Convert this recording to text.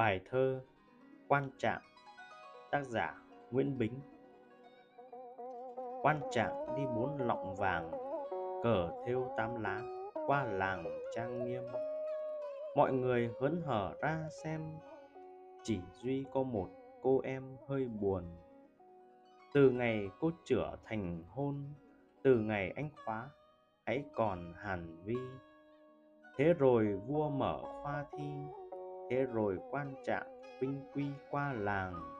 Bài thơ Quan Trạng, Tác giả Nguyễn Bính. Quan Trạng đi bốn lọng vàng, Cờ thêu tám lá Qua làng trang nghiêm. Mọi người hớn hở ra xem, Chỉ duy có một cô em hơi buồn. Từ ngày cô chữa thành hôn, Từ ngày anh khóa, Hãy còn hàn vi. Thế rồi vua mở khoa thi thế rồi quan trạng vinh quy qua làng.